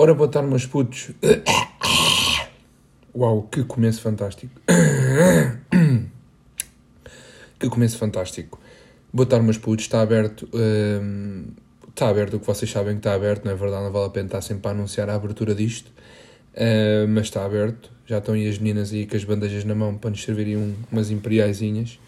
Ora, boa tarde, meus putos. Uau, que começo fantástico. Que começo fantástico. Boa tarde, meus putos. Está aberto. hum, está aberto o que vocês sabem que está aberto, não é verdade? Não vale a pena estar sempre a anunciar a abertura disto. Uh, mas está aberto. Já estão aí as meninas aí com as bandejas na mão para nos servirem um, umas imperiaisinhas.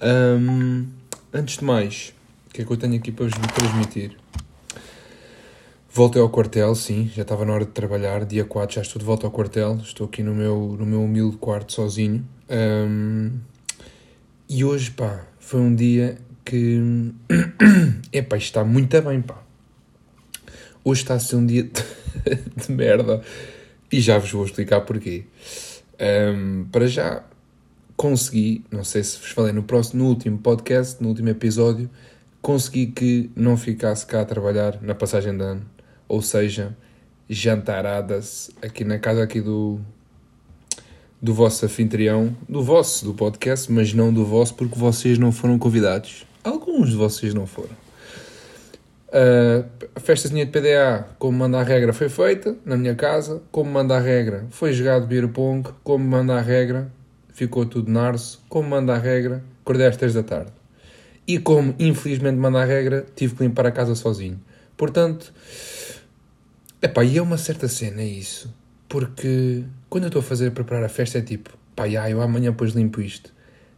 Hum, antes de mais, o que é que eu tenho aqui para vos transmitir? Voltei ao quartel, sim, já estava na hora de trabalhar. Dia 4 já estou de volta ao quartel. Estou aqui no meu, no meu humilde quarto sozinho. Hum, e hoje, pá, foi um dia que. Epá, isto está muito bem, pá. Hoje está a ser um dia de, de merda. E já vos vou explicar porquê. Hum, para já, consegui, não sei se vos falei no, próximo, no último podcast, no último episódio, consegui que não ficasse cá a trabalhar na passagem de ano. Ou seja, jantaradas aqui na casa aqui do, do vosso anfitrião, do vosso, do podcast, mas não do vosso, porque vocês não foram convidados. Alguns de vocês não foram. Uh, a festazinha de PDA, como manda a regra, foi feita na minha casa. Como manda a regra, foi jogado beer pong. Como manda a regra, ficou tudo narso. Como manda a regra, acordei às 3 da tarde. E como infelizmente manda a regra, tive que limpar a casa sozinho. Portanto, epá, e é uma certa cena isso. Porque quando eu estou a fazer, a preparar a festa, é tipo, pá, já, eu amanhã depois limpo isto.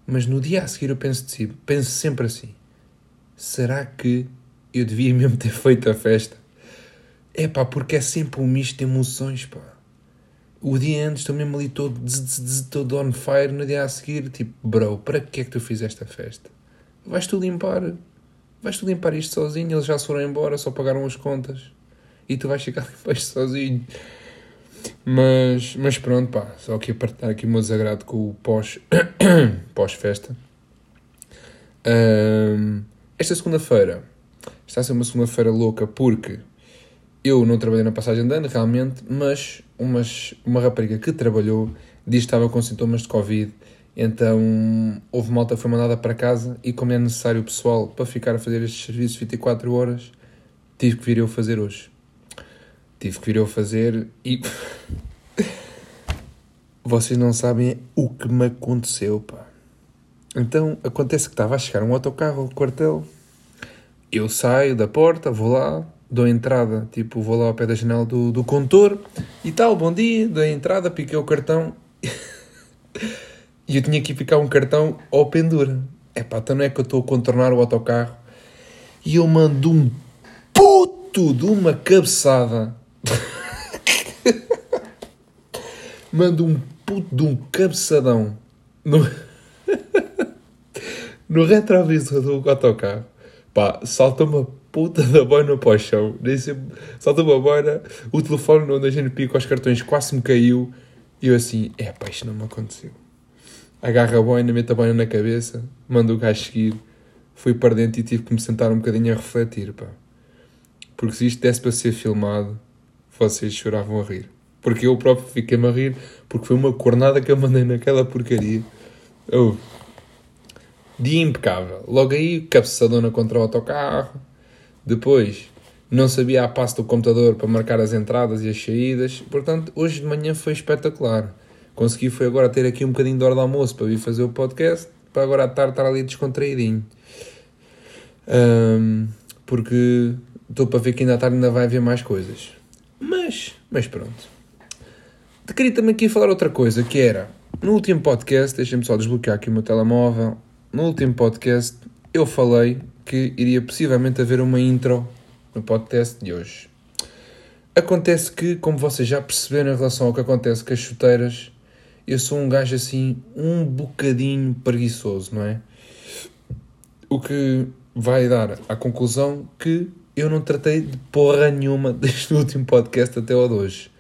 Mas no dia a seguir eu penso de si, penso sempre assim: será que eu devia mesmo ter feito a festa? É pá, porque é sempre um misto de emoções, pá. O dia antes estou mesmo ali todo, zzz, zzz, todo on fire, no dia a seguir, tipo, bro, para que é que tu fizeste a festa? Vais tu limpar, vais tu limpar isto sozinho, eles já se foram embora, só pagaram as contas. E tu vais ficar a limpar isto sozinho. Mas, mas pronto, pá, só aqui a partilhar aqui o meu desagrado com o pós, pós-festa. Ahm, esta segunda-feira está a ser uma segunda-feira louca porque eu não trabalhei na passagem de ano realmente, mas umas, uma rapariga que trabalhou disse que estava com sintomas de Covid, então houve malta que foi mandada para casa e como é necessário o pessoal para ficar a fazer estes serviços 24 horas, tive que vir eu fazer hoje. Tive que vir eu fazer e. Vocês não sabem o que me aconteceu, pá. Então, acontece que estava a chegar um autocarro ao quartel. Eu saio da porta, vou lá, dou entrada, tipo, vou lá ao pé da janela do, do condutor e tal, bom dia, dou entrada, piquei o cartão e eu tinha que picar um cartão ao pendura. É pá, então não é que eu estou a contornar o autocarro e eu mando um puto de uma cabeçada mando um puto de um cabeçadão no, no retrovisor do autocarro. Pá, salta uma puta da boina para o chão. Sei- Salta uma boina, o telefone onde a gente pica os cartões quase me caiu. E eu assim, é pá, isto não me aconteceu. Agarro a boina, meto a boina na cabeça, mando o gajo seguir. Fui para dentro e tive que me sentar um bocadinho a refletir, pá. Porque se isto desse para ser filmado, vocês choravam a rir. Porque eu próprio fiquei-me a rir, porque foi uma cornada que eu mandei naquela porcaria. Oh. Dia impecável. Logo aí, cabeçadona contra o autocarro. Depois, não sabia a passo do computador para marcar as entradas e as saídas. Portanto, hoje de manhã foi espetacular. Consegui foi agora ter aqui um bocadinho de hora de almoço para vir fazer o podcast, para agora à tarde estar ali descontraídinho. Ahm, porque estou para ver que ainda à tarde ainda vai haver mais coisas. Mas, mas pronto. Te queria também aqui falar outra coisa, que era, no último podcast, deixem-me só desbloquear aqui o meu telemóvel, no último podcast eu falei que iria possivelmente haver uma intro no podcast de hoje. Acontece que, como vocês já perceberam em relação ao que acontece com as chuteiras, eu sou um gajo assim, um bocadinho preguiçoso, não é? O que vai dar à conclusão que eu não tratei de porra nenhuma desde o último podcast até ao de hoje.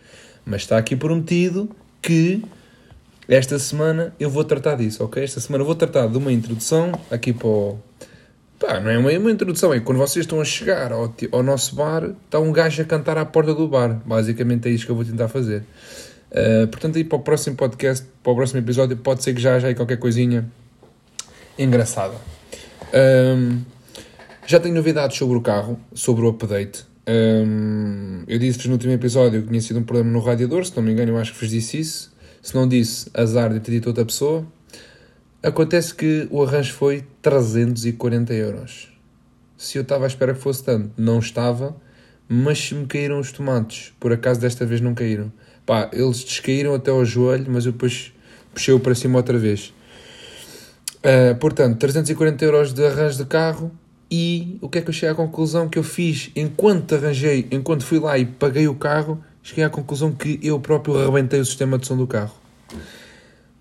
Mas está aqui prometido que esta semana eu vou tratar disso, ok? Esta semana eu vou tratar de uma introdução aqui para o... Pá, não é uma, uma introdução, é quando vocês estão a chegar ao, ao nosso bar, está um gajo a cantar à porta do bar. Basicamente é isto que eu vou tentar fazer. Uh, portanto, aí para o próximo podcast, para o próximo episódio, pode ser que já haja aí qualquer coisinha engraçada. Um, já tenho novidades sobre o carro, sobre o update. Um, eu disse-vos no último episódio que tinha sido um problema no radiador, se não me engano, eu acho que vos disse isso. Se não disse, azar de ter dito outra pessoa. Acontece que o arranjo foi 340 euros. Se eu estava à espera que fosse tanto, não estava, mas se me caíram os tomates, por acaso desta vez não caíram. Pá, eles descaíram até ao joelho, mas eu depois puxei-o para cima outra vez. Uh, portanto, 340 euros de arranjo de carro, e o que é que eu cheguei à conclusão que eu fiz enquanto arranjei, enquanto fui lá e paguei o carro, cheguei à conclusão que eu próprio rebentei o sistema de som do carro.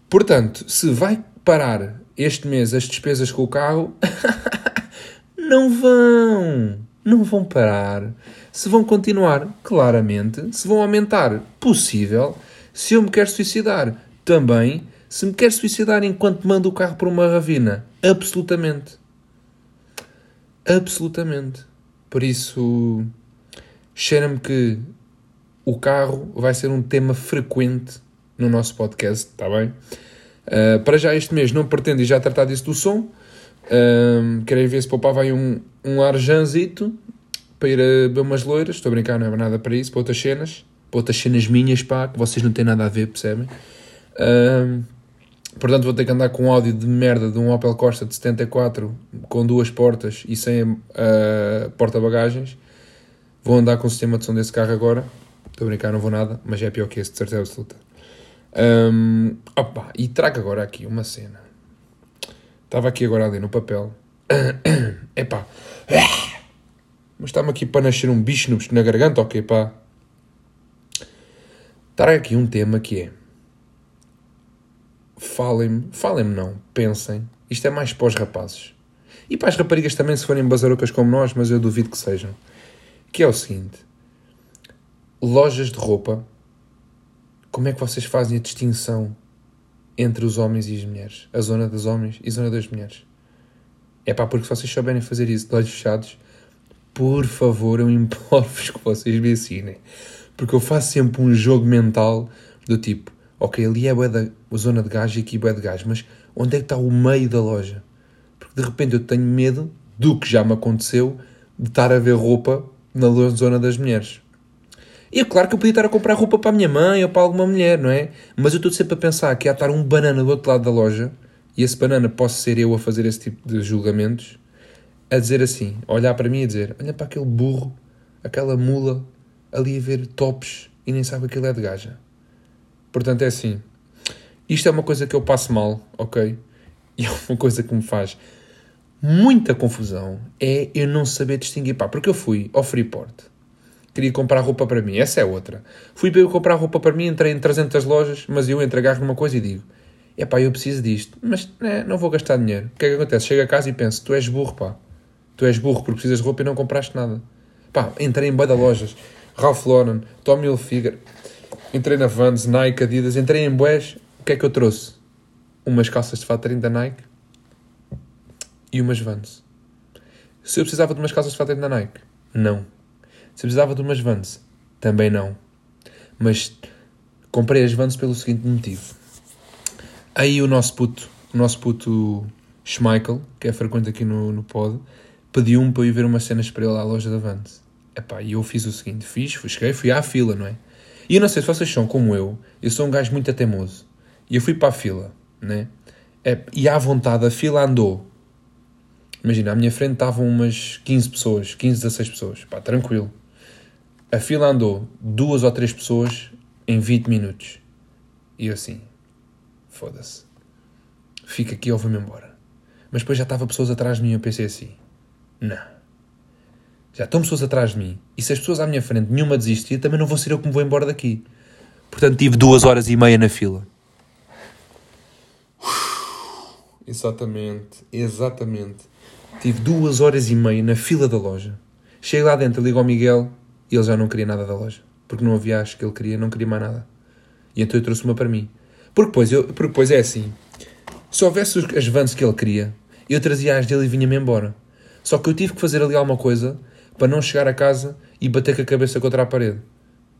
Portanto, se vai parar este mês as despesas com o carro, não vão. Não vão parar. Se vão continuar, claramente. Se vão aumentar, possível. Se eu me quero suicidar, também. Se me quero suicidar enquanto mando o carro por uma ravina, absolutamente. Absolutamente. Por isso, cheira-me que o carro vai ser um tema frequente no nosso podcast, está bem? Uh, para já este mês não pretendo já tratar disso do som. Uh, querem ver se poupava aí um, um arjanzito para ir a ver umas loiras. Estou a brincar, não é nada para isso. Para outras cenas. Para outras cenas minhas, pá, que vocês não têm nada a ver, percebem? Uh, Portanto, vou ter que andar com um áudio de merda de um Opel Corsa de 74 com duas portas e sem uh, porta-bagagens. Vou andar com o sistema de som desse carro agora. Estou a brincar, não vou nada, mas é pior que esse, de certeza absoluta. Um, opa, e trago agora aqui uma cena. Estava aqui agora ali no papel. Epá. Mas está-me aqui para nascer um bicho na garganta, ok, pá. Trago aqui um tema que é falem-me, falem-me não, pensem, isto é mais para os rapazes. E para as raparigas também, se forem bazarucas como nós, mas eu duvido que sejam. Que é o seguinte: lojas de roupa, como é que vocês fazem a distinção entre os homens e as mulheres? A zona dos homens e a zona das mulheres? É pá, porque se vocês souberem fazer isso de olhos fechados, por favor, eu imploro-vos que vocês me ensinem. Porque eu faço sempre um jogo mental do tipo: ok, ali é a zona de gás e aqui é de gás, mas onde é que está o meio da loja? Porque de repente eu tenho medo do que já me aconteceu de estar a ver roupa na zona das mulheres. E é claro que eu podia estar a comprar roupa para a minha mãe ou para alguma mulher, não é? Mas eu estou sempre a pensar que há estar um banana do outro lado da loja e esse banana posso ser eu a fazer esse tipo de julgamentos, a dizer assim, a olhar para mim e dizer: olha para aquele burro, aquela mula ali a ver tops e nem sabe que ele é de gaja. Portanto, é assim. Isto é uma coisa que eu passo mal, ok? E é uma coisa que me faz muita confusão. É eu não saber distinguir. Pá, porque eu fui ao Freeport. Queria comprar roupa para mim. Essa é outra. Fui para eu comprar roupa para mim, entrei em 300 lojas, mas eu entro, agarro numa coisa e digo: é pá, eu preciso disto. Mas né, não vou gastar dinheiro. O que é que acontece? Chego a casa e penso: tu és burro, pá. Tu és burro porque precisas de roupa e não compraste nada. Pá, entrei em boi lojas. Ralph Lauren, Tommy Hilfiger, entrei na Vans, Nike, Adidas, entrei em Boés. O que é que eu trouxe? Umas calças de fato da Nike e umas Vans. Se eu precisava de umas calças de fato da Nike, não. Se eu precisava de umas Vans, também não. Mas comprei as Vans pelo seguinte motivo. Aí o nosso puto, o nosso puto Schmeichel, que é frequente aqui no, no pod, pediu-me para eu ir ver umas cenas para ele à loja da Vans. Epá, e eu fiz o seguinte, fiz, fui, cheguei, fui à fila, não é? E eu não sei se vocês são como eu, eu sou um gajo muito teimoso. E eu fui para a fila, né? É, e à vontade a fila andou. Imagina, à minha frente estavam umas 15 pessoas, 15, 16 pessoas. Pá, tranquilo. A fila andou duas ou três pessoas em 20 minutos. E eu assim, foda-se. Fica aqui ou vou-me embora. Mas depois já estava pessoas atrás de mim e eu pensei assim, não já estão pessoas atrás de mim, e se as pessoas à minha frente nenhuma desistir, também não vou ser eu que me vou embora daqui. Portanto, tive duas horas e meia na fila. Exatamente, exatamente. Tive duas horas e meia na fila da loja. Chego lá dentro, ligo ao Miguel e ele já não queria nada da loja. Porque não havia acho que ele queria, não queria mais nada. E então eu trouxe uma para mim. Porque depois, eu, porque depois é assim: se houvesse as vans que ele queria, eu trazia as dele e vinha-me embora. Só que eu tive que fazer ali alguma coisa para não chegar a casa e bater com a cabeça contra a parede.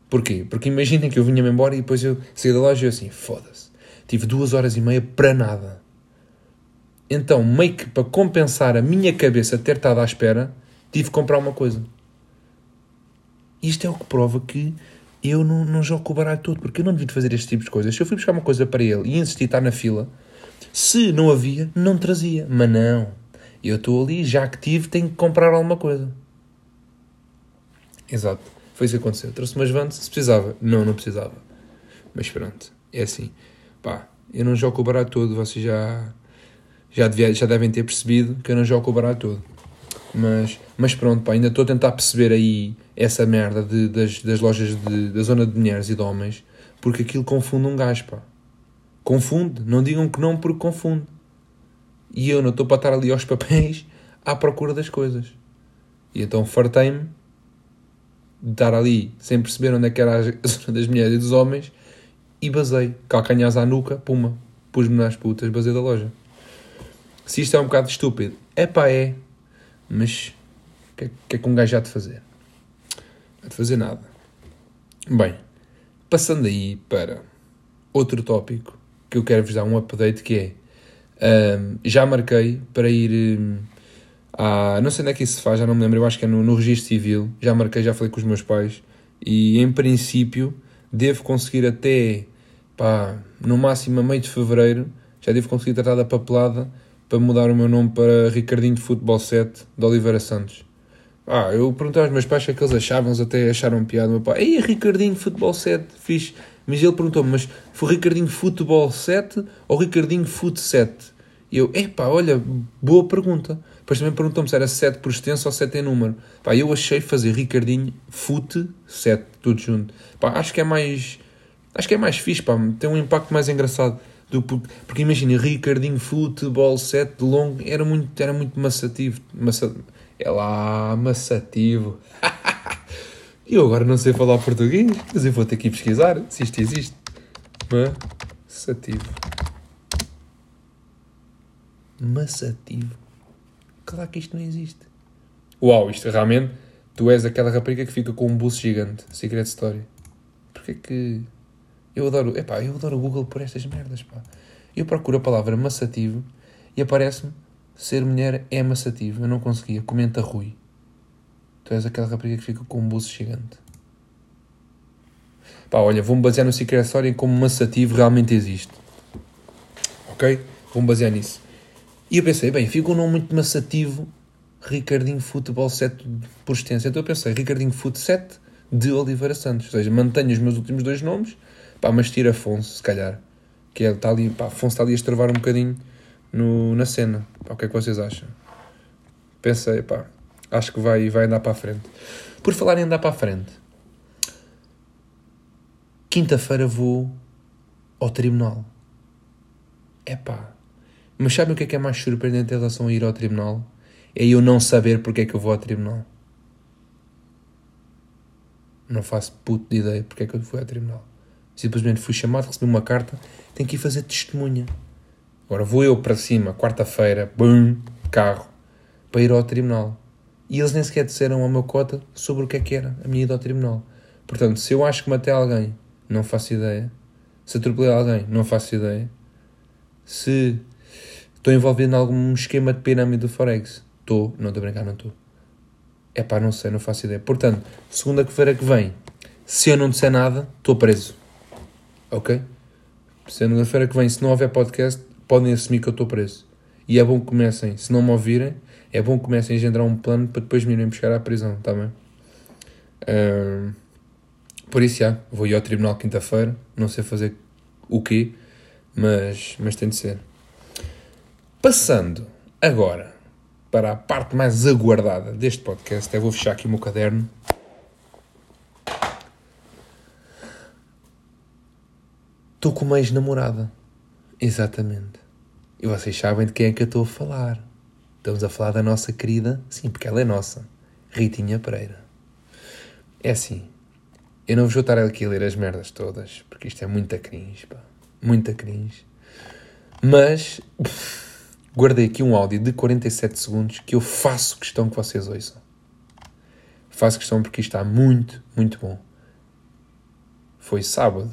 Porquê? Porque imaginem que eu vinha-me embora e depois eu saí da loja e eu assim, foda-se. Tive duas horas e meia para nada. Então, meio que para compensar a minha cabeça ter estado à espera, tive que comprar uma coisa. isto é o que prova que eu não, não jogo o baralho todo, porque eu não devia fazer este tipo de coisas. Se eu fui buscar uma coisa para ele e insisti estar na fila, se não havia, não trazia. Mas não. Eu estou ali, já que tive, tenho que comprar alguma coisa. Exato. Foi isso que aconteceu. Trouxe umas vantes, se precisava. Não, não precisava. Mas pronto. É assim. Pá, eu não jogo o baralho todo. Vocês já, já, devia, já devem ter percebido que eu não jogo o baralho todo. Mas, mas pronto, pá, ainda estou a tentar perceber aí essa merda de, das, das lojas de, da zona de mulheres e de homens, porque aquilo confunde um gajo, pá. Confunde. Não digam que não, porque confunde. E eu não estou para estar ali aos papéis à procura das coisas. E então fartei-me estar ali sem perceber onde é que era a zona das mulheres e dos homens e basei. Calcanhas à nuca, puma. Pus-me nas putas, basei da loja. Se isto é um bocado estúpido, é pá, é. Mas o que, que, é que um gajo há de fazer? Há de fazer nada. Bem, passando aí para outro tópico que eu quero vos dar um update que é um, já marquei para ir um, à, não sei onde é que isso se faz, já não me lembro, eu acho que é no, no registro civil, já marquei, já falei com os meus pais e em princípio devo conseguir até pá, no máximo a meio de fevereiro já devo conseguir tratar da papelada para mudar o meu nome para Ricardinho de Futebol 7 de Oliveira Santos. Ah, eu perguntei aos meus pais o que é que eles achavam, eles até acharam piada. Meu pai, ei, Ricardinho de Futebol 7, fixe. Mas ele perguntou-me, mas foi Ricardinho Futebol 7 ou Ricardinho Fute 7? E eu, epá, olha, boa pergunta. Depois também perguntou-me se era 7 por extenso ou 7 em número. Pá, eu achei fazer Ricardinho Fute 7, tudo junto. Pá, acho que é mais... Acho que é mais fixe, pá, tem um impacto mais engraçado. Do, porque imagina, Ricardinho Futebol 7 de longo era muito, era muito maçativo. Massa, é lá, maçativo. E eu agora não sei falar português, mas eu vou ter que ir pesquisar se isto existe. Maçativo. Maçativo. Claro que isto não existe. Uau, isto realmente. Tu és aquela rapariga que fica com um buço gigante. Secret Story. Porquê que. Eu adoro. Epá, eu adoro o Google por estas merdas, pá. Eu procuro a palavra maçativo e aparece-me ser mulher é maçativo. Eu não conseguia. Comenta Rui. Tu és aquela rapariga que fica com um buço gigante. Pá, olha, vou-me basear no Secret Story em como maçativo realmente existe. Ok? Vou-me basear nisso. E eu pensei, bem, fica um nome muito maçativo, Ricardinho Futebol 7 por extensão. Então eu pensei, Ricardinho Fute 7 de Oliveira Santos. Ou seja, mantenho os meus últimos dois nomes, pá, mas tira Afonso, se calhar. Que é, está ali, pá, Afonso está ali a estravar um bocadinho no, na cena. Pá, o que é que vocês acham? Pensei, pá, acho que vai, vai andar para a frente. Por falar em andar para a frente, quinta-feira vou ao tribunal. É pá. Mas sabem o que é que é mais surpreendente em relação a ir ao tribunal? É eu não saber porque é que eu vou ao tribunal. Não faço puto de ideia porque é que eu fui ao tribunal. Simplesmente fui chamado, recebi uma carta, tenho que ir fazer testemunha. Agora vou eu para cima, quarta-feira, bum, carro, para ir ao tribunal. E eles nem sequer disseram a meu cota sobre o que é que era a minha ida ao tribunal. Portanto, se eu acho que matei alguém, não faço ideia. Se atropelei alguém, não faço ideia. Se estou envolvido em algum esquema de pirâmide do Forex, estou, não estou a brincar, não estou. É pá, não sei, não faço ideia. Portanto, segunda-feira que vem, se eu não disser nada, estou preso. Ok? Segunda-feira que vem, se não houver podcast, podem assumir que eu estou preso. E é bom que comecem, se não me ouvirem, é bom que comecem a engendrar um plano para depois me irem buscar à prisão, está bem? Por isso, já, vou ir ao tribunal quinta-feira, não sei fazer o quê, mas, mas tem de ser. Passando agora para a parte mais aguardada deste podcast, eu vou fechar aqui o meu caderno. Estou com uma ex-namorada. Exatamente. E vocês sabem de quem é que eu estou a falar. Estamos a falar da nossa querida, sim, porque ela é nossa, Ritinha Pereira. É assim, eu não vos vou estar aqui a ler as merdas todas, porque isto é muita cringe, pá. Muita cringe. Mas guardei aqui um áudio de 47 segundos que eu faço questão que vocês ouçam. Faço questão porque está muito, muito bom. Foi sábado,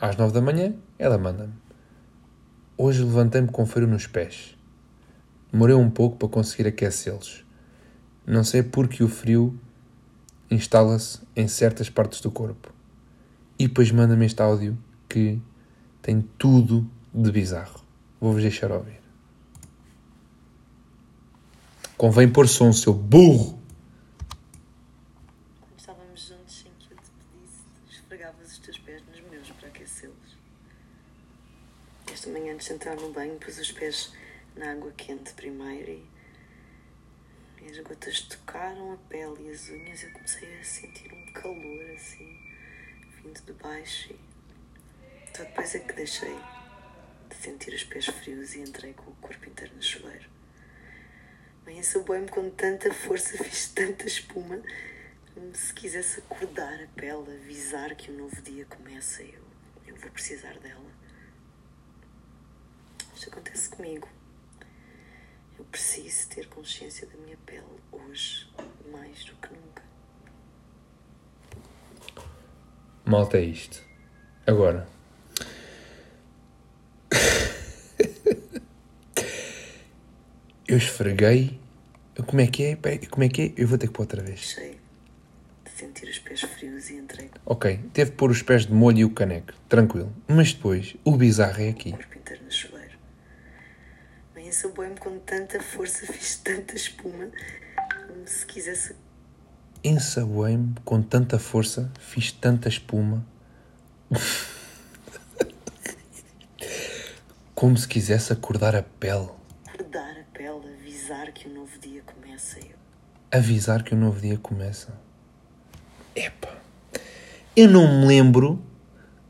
às 9 da manhã, ela manda-me. Hoje levantei-me com frio nos pés. Demorei um pouco para conseguir aquecê-los. Não sei porque o frio instala-se em certas partes do corpo. E depois manda-me este áudio que tem tudo de bizarro. Vou-vos deixar ouvir. Convém pôr som, seu burro! Quando estávamos juntos, sem que eu te pedisse, esfregavas os teus pés nos meus para aquecê-los. Esta manhã, antes de entrar no banho, pus os pés na água quente primeiro e, e as gotas tocaram a pele e as unhas. Eu comecei a sentir um calor assim, vindo de baixo e só depois é que deixei de sentir os pés frios e entrei com o corpo inteiro no chuveiro. Bem, banho com tanta força, fiz tanta espuma, como se quisesse acordar a pele, avisar que um novo dia começa. Eu, eu vou precisar dela. Isto acontece comigo. Eu preciso ter consciência da minha pele hoje, mais do que nunca. Malta é isto. Agora. Eu esfreguei. Como é que é? Como é que é? Eu vou ter que pôr outra vez. Deixei de sentir os pés frios e entrei Ok, teve de pôr os pés de molho e o caneco. Tranquilo. Mas depois, o bizarro é aqui. corpo inteiro no chuveiro. Bem, esse banho com tanta força, fiz tanta espuma, como se quisesse Ensaboei-me com tanta força, fiz tanta espuma. Como se quisesse acordar a pele. Que um novo dia começa. Eu Avisar que o novo dia começa. Epá. Eu não me lembro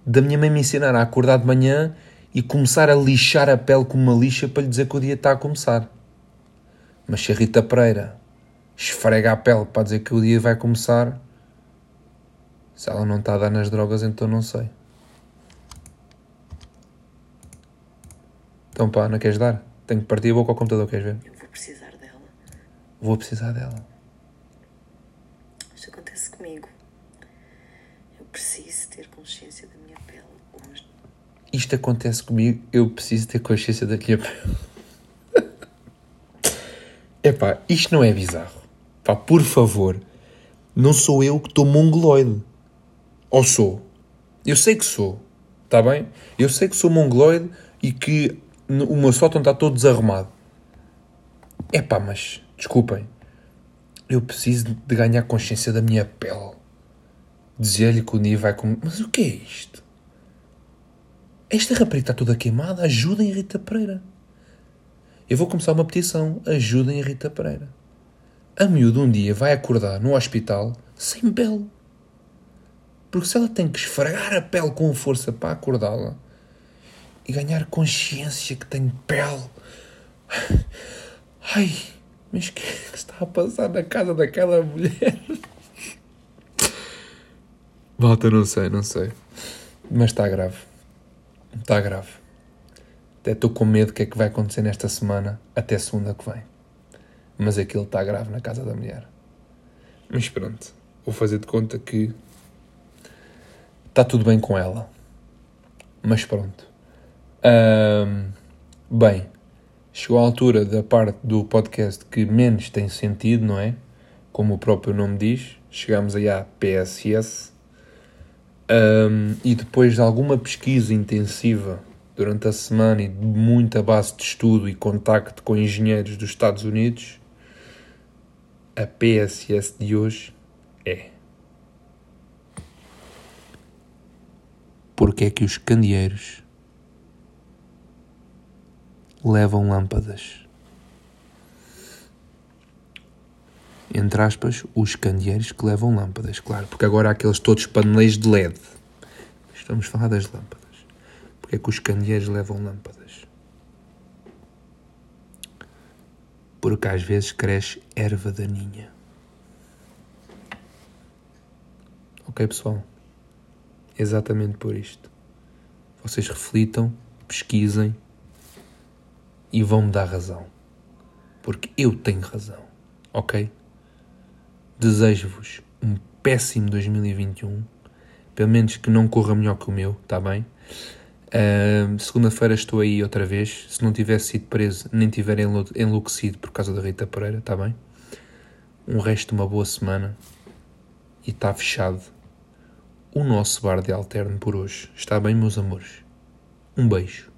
da minha mãe me ensinar a acordar de manhã e começar a lixar a pele com uma lixa para lhe dizer que o dia está a começar. Mas se a Rita Pereira esfrega a pele para dizer que o dia vai começar, se ela não está a dar nas drogas, então não sei. Então pá, não queres dar? Tenho que partir a boca ao computador, queres ver? eu vou precisar. Vou precisar dela. Isto acontece comigo. Eu preciso ter consciência da minha pele hoje. Isto acontece comigo, eu preciso ter consciência da minha pele. Epá, isto não é bizarro. Pá, por favor, não sou eu que estou mongoloide. Ou sou? Eu sei que sou, está bem? Eu sei que sou mongoloide e que o meu sótão está todo desarrumado. Epá, mas, desculpem, eu preciso de ganhar consciência da minha pele. Dizer-lhe que o dia vai com... Mas o que é isto? Esta rapariga está toda queimada. Ajudem a Rita Pereira. Eu vou começar uma petição. Ajudem a Rita Pereira. A miúda um dia vai acordar no hospital sem pele. Porque se ela tem que esfregar a pele com força para acordá-la e ganhar consciência que tem pele. Ai, mas o que é que está a passar na casa daquela mulher? Volta, não sei, não sei. Mas está grave. Está grave. Até estou com medo do que é que vai acontecer nesta semana, até segunda que vem. Mas aquilo está grave na casa da mulher. Mas pronto, vou fazer de conta que está tudo bem com ela. Mas pronto. Bem, chegou a altura da parte do podcast que menos tem sentido, não é? Como o próprio nome diz. Chegamos aí à PSS. Um, e depois de alguma pesquisa intensiva durante a semana e de muita base de estudo e contacto com engenheiros dos Estados Unidos, a PSS de hoje é porque é que os candeeiros levam lâmpadas? Entre aspas, os candeeiros que levam lâmpadas, claro, porque agora há aqueles todos paneleiros de LED. Estamos a falar das lâmpadas. Porque é que os candeeiros levam lâmpadas? Porque às vezes cresce erva daninha. Ok, pessoal? Exatamente por isto. Vocês reflitam, pesquisem e vão-me dar razão. Porque eu tenho razão. Ok? Desejo-vos um péssimo 2021. Pelo menos que não corra melhor que o meu, está bem? Uh, Segunda-feira estou aí outra vez. Se não tivesse sido preso, nem tiver enlo- enlouquecido por causa da Rita Pereira, está bem? Um resto de uma boa semana e está fechado o nosso bar de alterno por hoje. Está bem, meus amores? Um beijo.